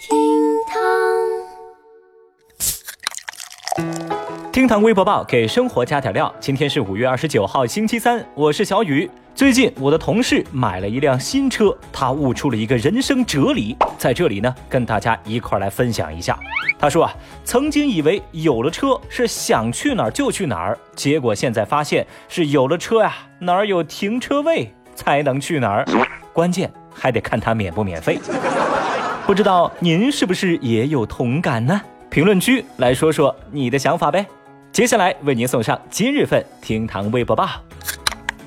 厅堂，厅堂微博报给生活加点料。今天是五月二十九号，星期三，我是小雨。最近我的同事买了一辆新车，他悟出了一个人生哲理，在这里呢跟大家一块儿来分享一下。他说啊，曾经以为有了车是想去哪儿就去哪儿，结果现在发现是有了车呀，哪儿有停车位才能去哪儿，关键还得看他免不免费。不知道您是不是也有同感呢？评论区来说说你的想法呗。接下来为您送上今日份厅堂微博报。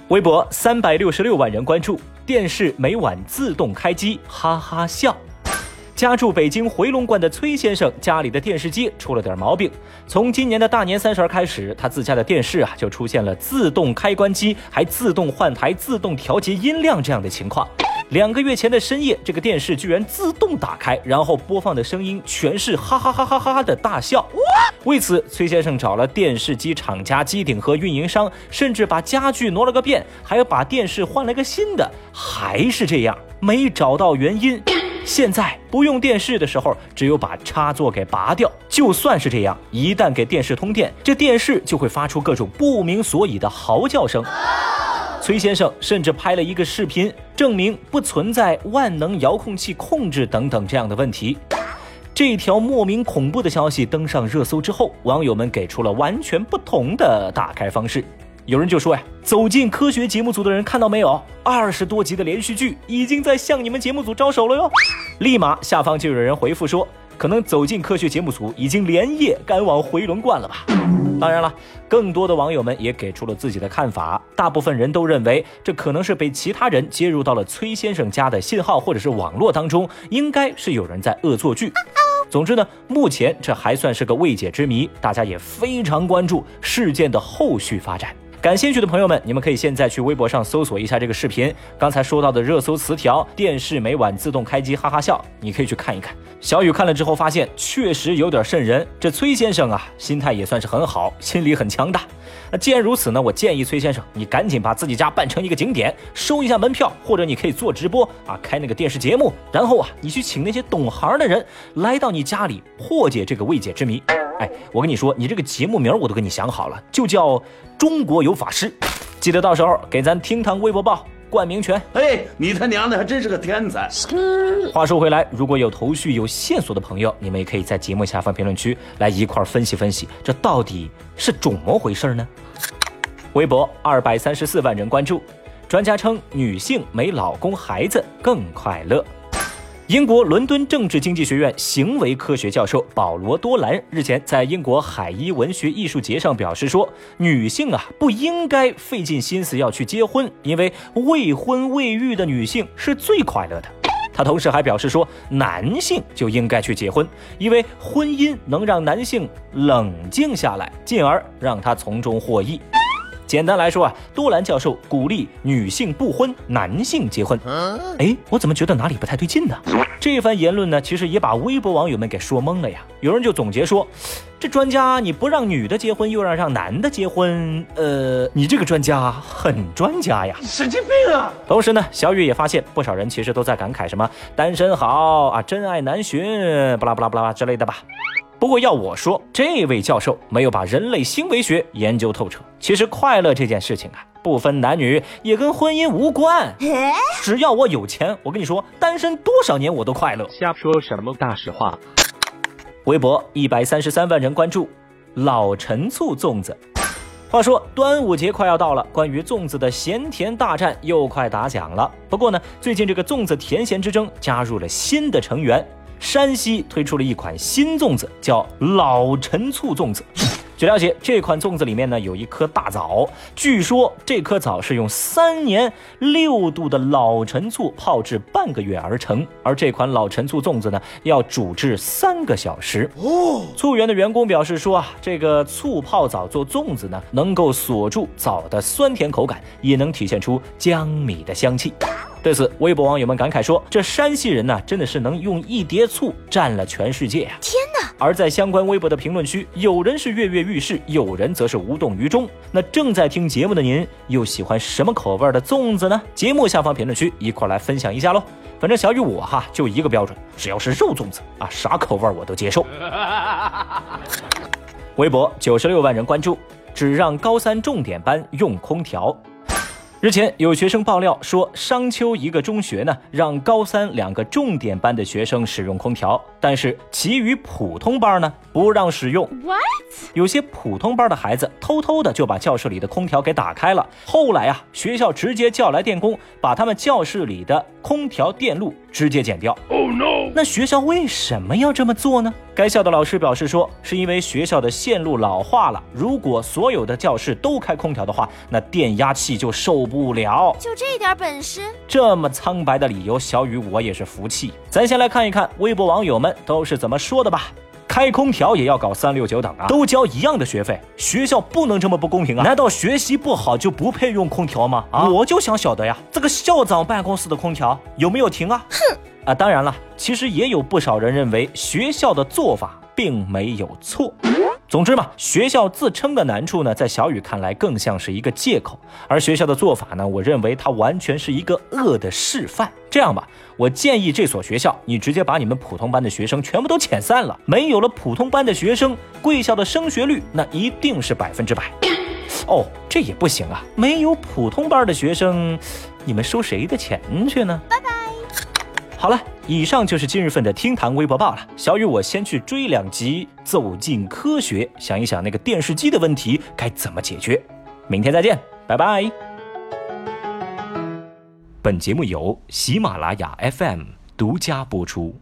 微博三百六十六万人关注，电视每晚自动开机，哈哈笑。家住北京回龙观的崔先生家里的电视机出了点毛病，从今年的大年三十开始，他自家的电视啊就出现了自动开关机，还自动换台、自动调节音量这样的情况。两个月前的深夜，这个电视居然自动打开，然后播放的声音全是哈哈哈哈哈哈的大笑。为此，崔先生找了电视机厂家、机顶盒运营商，甚至把家具挪了个遍，还要把电视换了个新的，还是这样，没找到原因。现在不用电视的时候，只有把插座给拔掉。就算是这样，一旦给电视通电，这电视就会发出各种不明所以的嚎叫声。崔先生甚至拍了一个视频，证明不存在万能遥控器控制等等这样的问题。这条莫名恐怖的消息登上热搜之后，网友们给出了完全不同的打开方式。有人就说呀：“走进科学节目组的人看到没有？二十多集的连续剧已经在向你们节目组招手了哟！”立马下方就有人回复说。可能走进科学节目组已经连夜赶往回龙观了吧？当然了，更多的网友们也给出了自己的看法。大部分人都认为，这可能是被其他人接入到了崔先生家的信号或者是网络当中，应该是有人在恶作剧。总之呢，目前这还算是个未解之谜，大家也非常关注事件的后续发展。感兴趣的朋友们，你们可以现在去微博上搜索一下这个视频。刚才说到的热搜词条，电视每晚自动开机，哈哈笑，你可以去看一看。小雨看了之后发现，确实有点瘆人。这崔先生啊，心态也算是很好，心理很强大。那既然如此呢，我建议崔先生，你赶紧把自己家办成一个景点，收一下门票，或者你可以做直播啊，开那个电视节目，然后啊，你去请那些懂行的人来到你家里破解这个未解之谜。哎，我跟你说，你这个节目名我都给你想好了，就叫《中国有法师》，记得到时候给咱厅堂微博报冠名权。哎，你他娘的还真是个天才！话说回来，如果有头绪、有线索的朋友，你们也可以在节目下方评论区来一块分析分析，这到底是怎么回事呢？微博二百三十四万人关注，专家称女性没老公孩子更快乐。英国伦敦政治经济学院行为科学教授保罗多兰日前在英国海伊文学艺术节上表示说：“女性啊，不应该费尽心思要去结婚，因为未婚未育的女性是最快乐的。”他同时还表示说：“男性就应该去结婚，因为婚姻能让男性冷静下来，进而让他从中获益。”简单来说啊，多兰教授鼓励女性不婚，男性结婚。哎，我怎么觉得哪里不太对劲呢？这番言论呢，其实也把微博网友们给说懵了呀。有人就总结说，这专家你不让女的结婚，又让让男的结婚，呃，你这个专家很专家呀，神经病啊！同时呢，小雨也发现不少人其实都在感慨什么单身好啊，真爱难寻，巴拉巴拉巴拉之类的吧。不过要我说，这位教授没有把人类行为学研究透彻。其实快乐这件事情啊，不分男女，也跟婚姻无关。只要我有钱，我跟你说，单身多少年我都快乐。瞎说什么大实话？微博一百三十三万人关注，老陈醋粽子。话说端午节快要到了，关于粽子的咸甜大战又快打响了。不过呢，最近这个粽子甜咸之争加入了新的成员。山西推出了一款新粽子，叫老陈醋粽子。据了解，这款粽子里面呢有一颗大枣，据说这颗枣是用三年六度的老陈醋泡制半个月而成，而这款老陈醋粽子呢要煮制三个小时。哦，醋园的员工表示说啊，这个醋泡枣做粽子呢，能够锁住枣的酸甜口感，也能体现出江米的香气。对此，微博网友们感慨说：“这山西人呢，真的是能用一碟醋占了全世界呀！”天哪！而在相关微博的评论区，有人是跃跃欲试，有人则是无动于衷。那正在听节目的您，又喜欢什么口味的粽子呢？节目下方评论区一块来分享一下喽！反正小雨我哈就一个标准，只要是肉粽子啊，啥口味我都接受。微博九十六万人关注，只让高三重点班用空调。日前，有学生爆料说，商丘一个中学呢，让高三两个重点班的学生使用空调，但是其余普通班呢，不让使用。What？有些普通班的孩子偷偷的就把教室里的空调给打开了。后来啊，学校直接叫来电工，把他们教室里的空调电路直接剪掉。Oh no！那学校为什么要这么做呢？该校的老师表示说，是因为学校的线路老化了，如果所有的教室都开空调的话，那电压器就受不了。就这点本事？这么苍白的理由，小雨我也是服气。咱先来看一看微博网友们都是怎么说的吧。开空调也要搞三六九等啊？都交一样的学费，学校不能这么不公平啊？难道学习不好就不配用空调吗？啊，我就想晓得呀，这个校长办公室的空调有没有停啊？哼！啊，当然了，其实也有不少人认为学校的做法并没有错。总之嘛，学校自称的难处呢，在小雨看来更像是一个借口，而学校的做法呢，我认为它完全是一个恶的示范。这样吧，我建议这所学校，你直接把你们普通班的学生全部都遣散了。没有了普通班的学生，贵校的升学率那一定是百分之百。哦，这也不行啊，没有普通班的学生，你们收谁的钱去呢？拜拜。好了，以上就是今日份的听谈微博报了。小雨，我先去追两集《走进科学》，想一想那个电视机的问题该怎么解决。明天再见，拜拜。本节目由喜马拉雅 FM 独家播出。